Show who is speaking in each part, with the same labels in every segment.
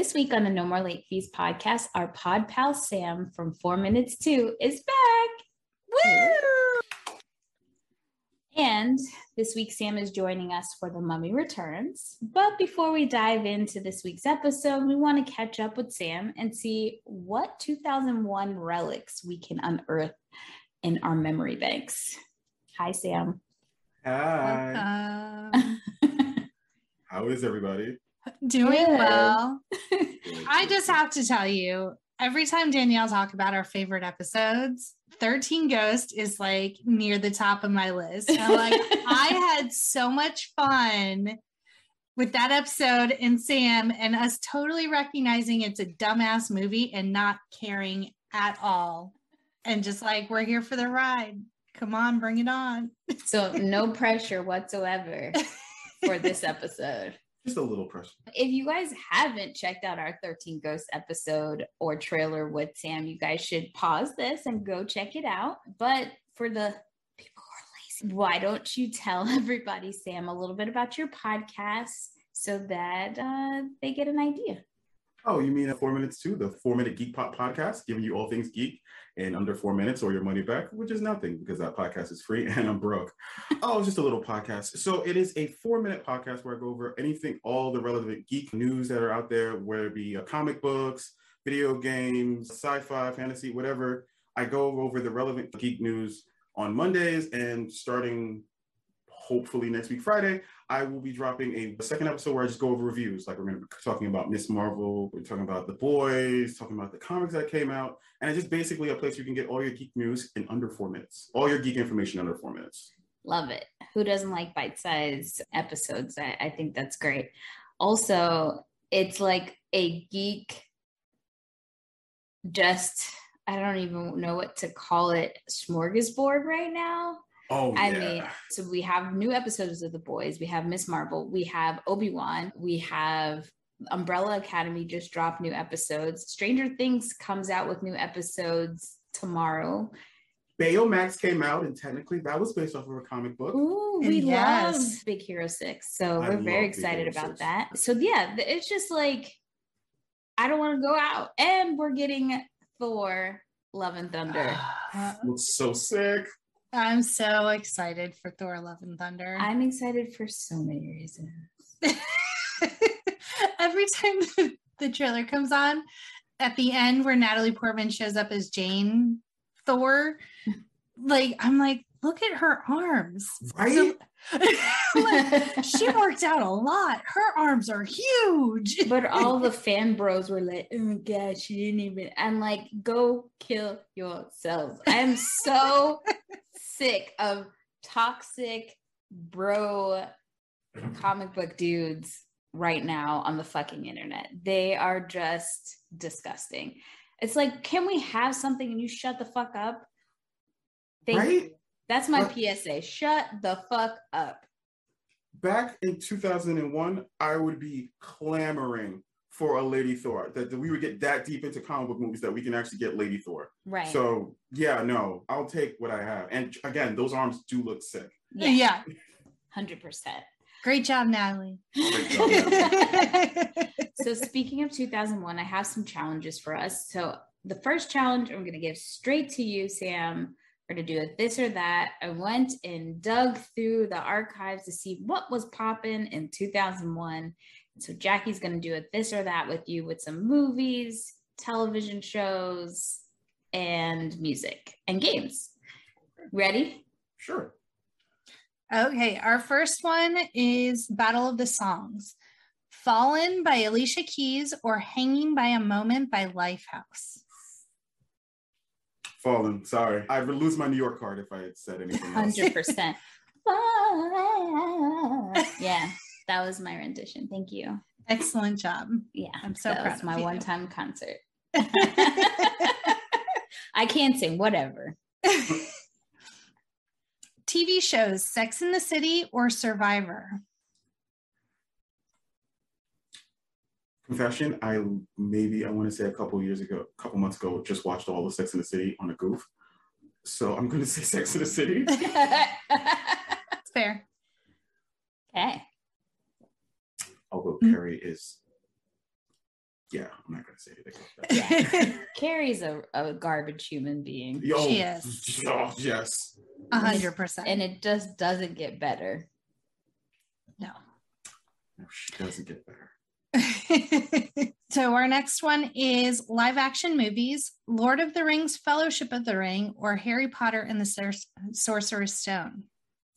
Speaker 1: This week on the No More Late Fees podcast, our pod pal Sam from Four Minutes Two is back. Woo! And this week, Sam is joining us for The Mummy Returns. But before we dive into this week's episode, we want to catch up with Sam and see what 2001 relics we can unearth in our memory banks. Hi, Sam.
Speaker 2: Hi.
Speaker 3: Um,
Speaker 2: How is everybody?
Speaker 3: doing
Speaker 1: Good.
Speaker 3: well. I just have to tell you, every time Danielle talk about our favorite episodes, 13 Ghost is like near the top of my list. I'm like, I had so much fun with that episode and Sam and us totally recognizing it's a dumbass movie and not caring at all. And just like, we're here for the ride. Come on, bring it on.
Speaker 1: So, no pressure whatsoever for this episode.
Speaker 2: Just a little pressure.
Speaker 1: If you guys haven't checked out our 13 Ghosts episode or trailer with Sam, you guys should pause this and go check it out. But for the people who are lazy, why don't you tell everybody, Sam, a little bit about your podcast so that uh, they get an idea?
Speaker 2: Oh, you mean four minutes too? The four minute geek pop podcast, giving you all things geek in under four minutes or your money back, which is nothing because that podcast is free and I'm broke. oh, it's just a little podcast. So it is a four minute podcast where I go over anything, all the relevant geek news that are out there, whether it be uh, comic books, video games, sci-fi, fantasy, whatever. I go over the relevant geek news on Mondays and starting hopefully next week Friday, I will be dropping a second episode where I just go over reviews. Like we're going to be talking about Miss Marvel, we're talking about The Boys, talking about the comics that came out, and it's just basically a place you can get all your geek news in under four minutes, all your geek information under four minutes.
Speaker 1: Love it. Who doesn't like bite sized episodes? I, I think that's great. Also, it's like a geek, just, I don't even know what to call it, smorgasbord right now.
Speaker 2: Oh
Speaker 1: I
Speaker 2: yeah,
Speaker 1: mean, so we have new episodes of The Boys. We have Miss Marvel. We have Obi Wan. We have Umbrella Academy just dropped new episodes. Stranger Things comes out with new episodes tomorrow.
Speaker 2: Baymax came out, and technically that was based off of a comic book.
Speaker 1: Ooh,
Speaker 3: And
Speaker 1: we love. Big Hero Six. So
Speaker 2: I
Speaker 1: we're
Speaker 2: love
Speaker 1: very excited about
Speaker 2: 6.
Speaker 1: that. So yeah, it's just like I don't want to go out, and we're getting Thor: Love and Thunder.
Speaker 2: Looks so sick.
Speaker 3: I'm so excited for Thor Love and Thunder.
Speaker 1: I'm excited for so many reasons.
Speaker 3: Every time the, the trailer comes on, at the end where Natalie Portman shows up as Jane Thor, like I'm like, look at her arms.
Speaker 2: Right?
Speaker 3: So- like, she worked out a lot. Her arms are huge.
Speaker 1: But all the fan bros were like, oh my god, she didn't even. I'm like, go kill yourselves. I'm so sick of toxic bro comic book dudes right now on the fucking internet. They are just disgusting. It's like, can we have something and you shut the fuck up? Thank
Speaker 2: Right?
Speaker 1: you. That's my
Speaker 2: But-
Speaker 1: PSA. Shut the fuck up.
Speaker 2: Back in 2001, I would be clamoring for a Lady Thor. That, that we would get that deep into comic book movies that we can actually get Lady Thor.
Speaker 1: Right.
Speaker 2: So yeah, no, I'll take what I have. And again, those arms do look sick.
Speaker 1: yeah,
Speaker 3: yeah.
Speaker 1: 100%.
Speaker 3: Great job, Natalie.
Speaker 2: Great job, Natalie.
Speaker 1: so speaking of 2001 i have some challenges for us so the first challenge i'm going to give straight to you sam we're going to do a this or that i went and dug through the archives to see what was popping in 2001 so jackie's going to do a this or that with you with some movies television shows and music and games ready
Speaker 2: Sure.
Speaker 3: Okay, our first one is Battle of the Songs. Fallen by Alicia Keys or Hanging by a Moment by Lifehouse.
Speaker 2: Fallen. Sorry. I would lose my New York card if I had said anything else.
Speaker 1: 100% yeah that was my rendition thank you
Speaker 3: Excellent job.
Speaker 1: Yeah,
Speaker 3: I'm so
Speaker 1: that
Speaker 3: proud
Speaker 1: was my one-time concert. I can't sing, whatever.
Speaker 3: TV shows Sex in the City or Survivor.
Speaker 2: Confession, I maybe I want to say a couple years ago, a couple months ago, just watched all of Sex in the City on a goof. So I'm gonna say Sex in the City.
Speaker 3: Fair.
Speaker 1: okay.
Speaker 2: Although
Speaker 3: Mm.
Speaker 2: Carrie is yeah, I'm not gonna say anything.
Speaker 1: Yeah. Carrie's a, a garbage human being.
Speaker 2: Yo,
Speaker 3: She is.
Speaker 2: oh, yes.
Speaker 3: A hundred percent.
Speaker 1: And it just doesn't get better.
Speaker 3: No.
Speaker 2: No, she doesn't get better.
Speaker 3: so our next one is live action movies lord of the rings fellowship of the ring or harry potter and the Sor- sorcerer's stone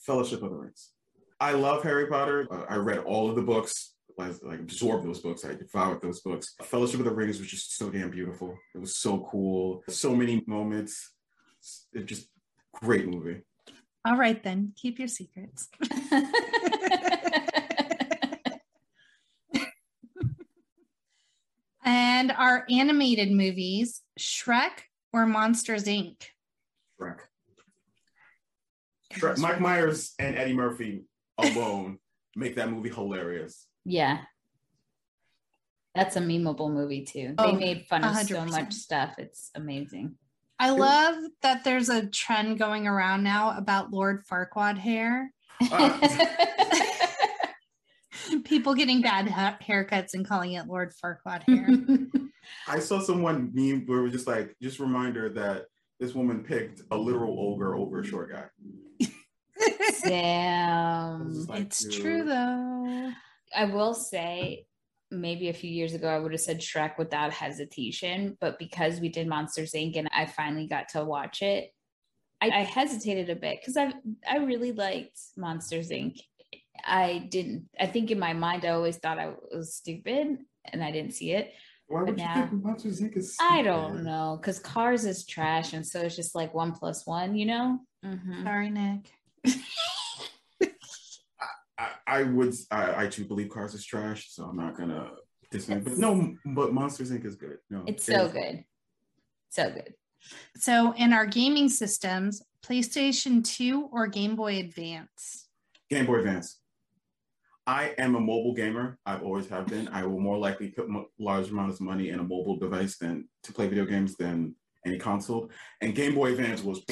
Speaker 2: Fellowship of the Rings. I love Harry Potter. Uh, I read all of the books. I like absorb those books. I devoured those books. Fellowship of the Rings was just so damn beautiful. It was so cool. So many moments. It just great movie.
Speaker 3: all right then keep your secrets and our animated movies shrek or monsters inc
Speaker 2: Shrek. Shrek. Mike Myers and Eddie Murphy alone make that movie hilarious.
Speaker 1: Yeah. That's a memeable movie too.
Speaker 3: Oh,
Speaker 1: they made fun of so much stuff. It's amazing.
Speaker 3: I love that there's a trend going around now about Lord Farquaad hair.
Speaker 2: Uh,
Speaker 3: People getting bad ha- haircuts and calling it Lord Farquaad hair.
Speaker 2: I saw someone meme where it was just like, just reminder that this woman picked a literal ogre over a short guy. It's
Speaker 1: Damn.
Speaker 2: like,
Speaker 3: it's
Speaker 2: dude.
Speaker 3: true though.
Speaker 1: I will say, maybe a few years ago, I would have said Shrek without hesitation. But because we did Monsters Inc. and I finally got to watch it, I, I hesitated a bit because I I really liked Monsters Inc. I didn't. I think in my mind, I always thought I was stupid and I didn't see it.
Speaker 2: Why would
Speaker 1: But
Speaker 2: you
Speaker 1: now-
Speaker 2: think Monsters Inc. is
Speaker 1: I don't know because Cars is trash, and so it's just like one plus one, you know. Mhm.
Speaker 3: Sorry, Nick.
Speaker 2: I, I would, I, I too believe Cars is trash, so I'm not gonna disagree. But no, but Monsters Inc. is good. No,
Speaker 1: It's so
Speaker 2: is.
Speaker 1: good, so good.
Speaker 3: So, in our gaming systems, PlayStation 2 or Game Boy Advance?
Speaker 2: Game Boy Advance. I am a mobile gamer. I've always have been. I will more likely put mo- large amounts of money in a mobile device than to play video games than any console. And Game Boy Advance was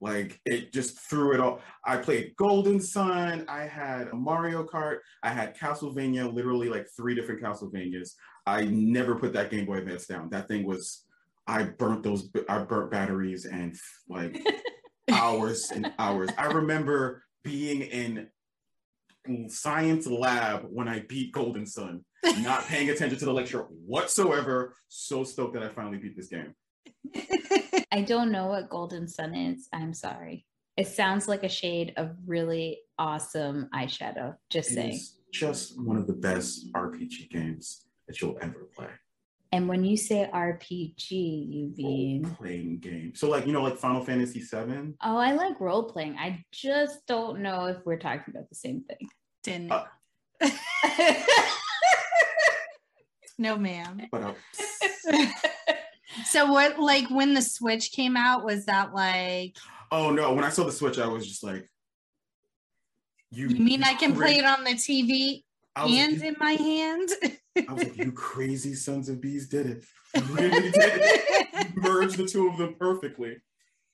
Speaker 2: like it just threw it all. I played Golden Sun. I had Mario Kart. I had Castlevania. Literally like three different Castlevanias. I never put that Game Boy Advance down. That thing was. I burnt those. I burnt batteries and like hours and hours. I remember being in science lab when I beat Golden Sun, not paying attention to the lecture whatsoever. So stoked that I finally beat this game.
Speaker 1: I don't know what Golden Sun is. I'm sorry. It sounds like a shade of really awesome eyeshadow. Just
Speaker 2: It
Speaker 1: saying.
Speaker 2: is just one of the best RPG games that you'll ever play.
Speaker 1: And when you say RPG, you mean
Speaker 2: Playing game. So like you know like Final Fantasy VII.
Speaker 1: oh, I like role playing. I just don't know if we're talking about the same thing.
Speaker 3: Didn't.
Speaker 2: Uh.
Speaker 3: no, ma'am.
Speaker 2: But uh,
Speaker 3: So, what, like, when the Switch came out, was that like,
Speaker 2: oh no, when I saw the Switch, I was just like, you.
Speaker 3: you mean
Speaker 2: you
Speaker 3: I can play it on the TV
Speaker 2: I was like,
Speaker 3: and in my hand?
Speaker 2: I was like, you crazy sons of bees did it. You really did it. You merged the two of them perfectly.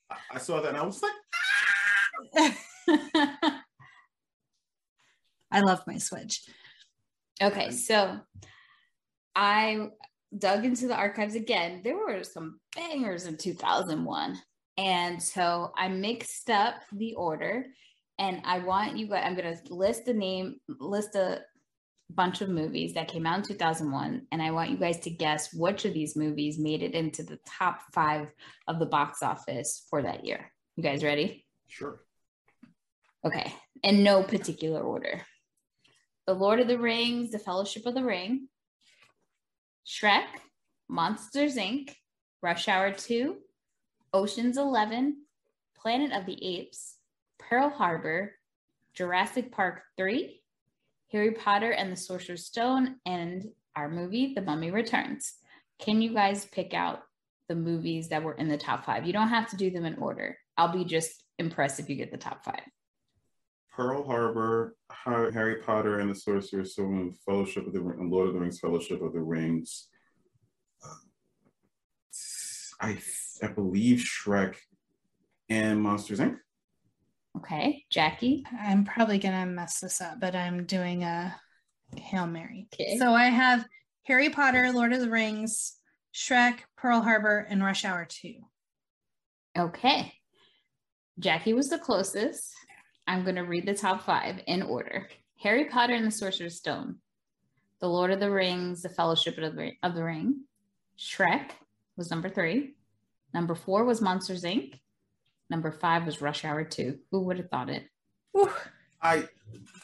Speaker 2: I, I saw that and I was like,
Speaker 3: I love my Switch.
Speaker 1: okay, so I dug into the archives again. There were some bangers in 2001. And so I mixed up the order and I want you guys, I'm going to list the name, list a bunch of movies that came out in 2001. And I want you guys to guess which of these movies made it into the top five of the box office for that year. You guys ready?
Speaker 2: sure.
Speaker 1: Okay. In no particular order The Lord of the Rings, The Fellowship of the Ring, Shrek, Monsters Inc., Rush Hour 2, Ocean's 11, Planet of the Apes, Pearl Harbor, Jurassic Park 3, Harry Potter and the Sorcerer's Stone, and our movie, The Mummy Returns. Can you guys pick out the movies that were in the top five? You don't have to do them in order. I'll be just impressed if you get the top five.
Speaker 2: Pearl Harbor, Harry Potter and the Sorcerer's Stone, Fellowship of the Ring, Lord of the Rings, Fellowship of the Rings. I I believe Shrek and Monsters Inc.
Speaker 1: Okay, Jackie.
Speaker 3: I'm probably going to mess this up, but I'm doing a Hail Mary.
Speaker 1: Okay.
Speaker 3: So I have Harry Potter, Lord of the Rings, Shrek, Pearl Harbor, and Rush Hour 2.
Speaker 1: Okay. Jackie was the closest. I'm going to read the top five in order Harry Potter and the Sorcerer's Stone, The Lord of the Rings, The Fellowship of the, of the Ring, Shrek was number three. Number four was Monsters Inc. Number five was Rush Hour 2. Who would have thought it?
Speaker 2: I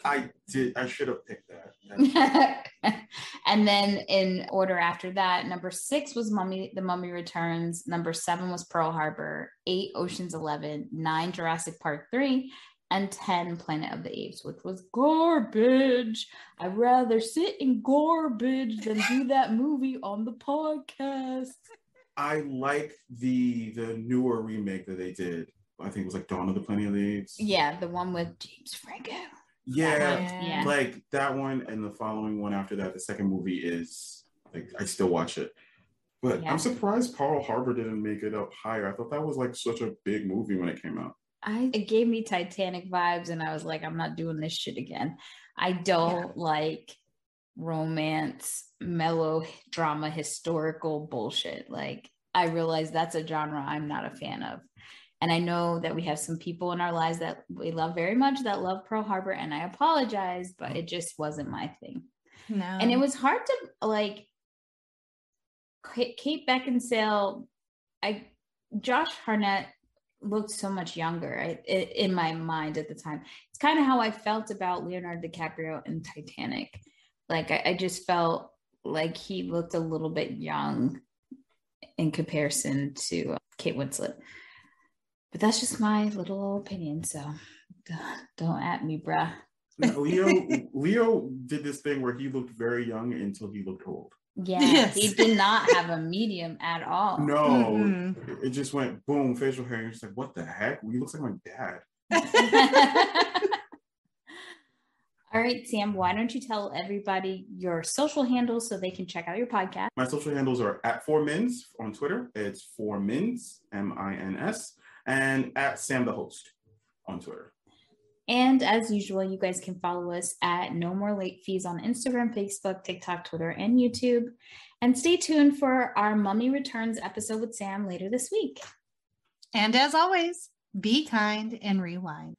Speaker 2: I did I should have picked that.
Speaker 1: and then in order after that, number six was Mummy, The Mummy Returns. Number seven was Pearl Harbor. Eight, Ocean's Eleven. Nine, Jurassic Park Three. And 10, Planet of the Apes, which was garbage. I'd rather sit in garbage than do that movie on the podcast.
Speaker 2: I like the the newer remake that they did. I think it was like Dawn of the Planet of the Apes.
Speaker 1: Yeah, the one with James Franco.
Speaker 2: Yeah,
Speaker 1: Yeah.
Speaker 2: like that one and the following one after that. The second movie is like I still watch it, but
Speaker 1: Yeah.
Speaker 2: I'm surprised Pearl Harbor didn't make it up higher. I thought that was like such a big movie when it came out.
Speaker 1: I it gave me Titanic vibes, and I was like, I'm not doing this shit again. I don't like romance, mellow drama, historical bullshit. Like I realize that's a genre I'm not a fan of. And I know that we have some people in our lives that we love very much that love Pearl Harbor, and I apologize, but it just wasn't my thing.
Speaker 3: No.
Speaker 1: and it was hard to like Kate Kate Beckinsale. I Josh Hartnett looked so much younger I, i- in my mind at the time. It's kind of how I felt about Leonardo DiCaprio in Titanic. Like I, I just felt like he looked a little bit young in comparison to uh, Kate Winslet. But that's just my little opinion. So don't at me, bruh.
Speaker 2: Leo Leo did this thing where he looked very young until he looked old.
Speaker 1: Yeah,
Speaker 3: Yes.
Speaker 1: he did not have a medium at all.
Speaker 2: No,
Speaker 3: Mhm.
Speaker 2: it- it just went boom, facial hair. And it's like, what the heck? He looks like my dad.
Speaker 1: All right, Sam, why don't you tell everybody your social handles so they can check out your podcast?
Speaker 2: My social handles are at four mins on Twitter. It's four mins, M I N S, and at Sam the host on Twitter.
Speaker 1: And as usual, you guys can follow us at No More Late Fees on Instagram, Facebook, TikTok, Twitter, and YouTube. And stay tuned for our Mummy Returns episode with Sam later this week.
Speaker 3: and as always, be kind and rewind.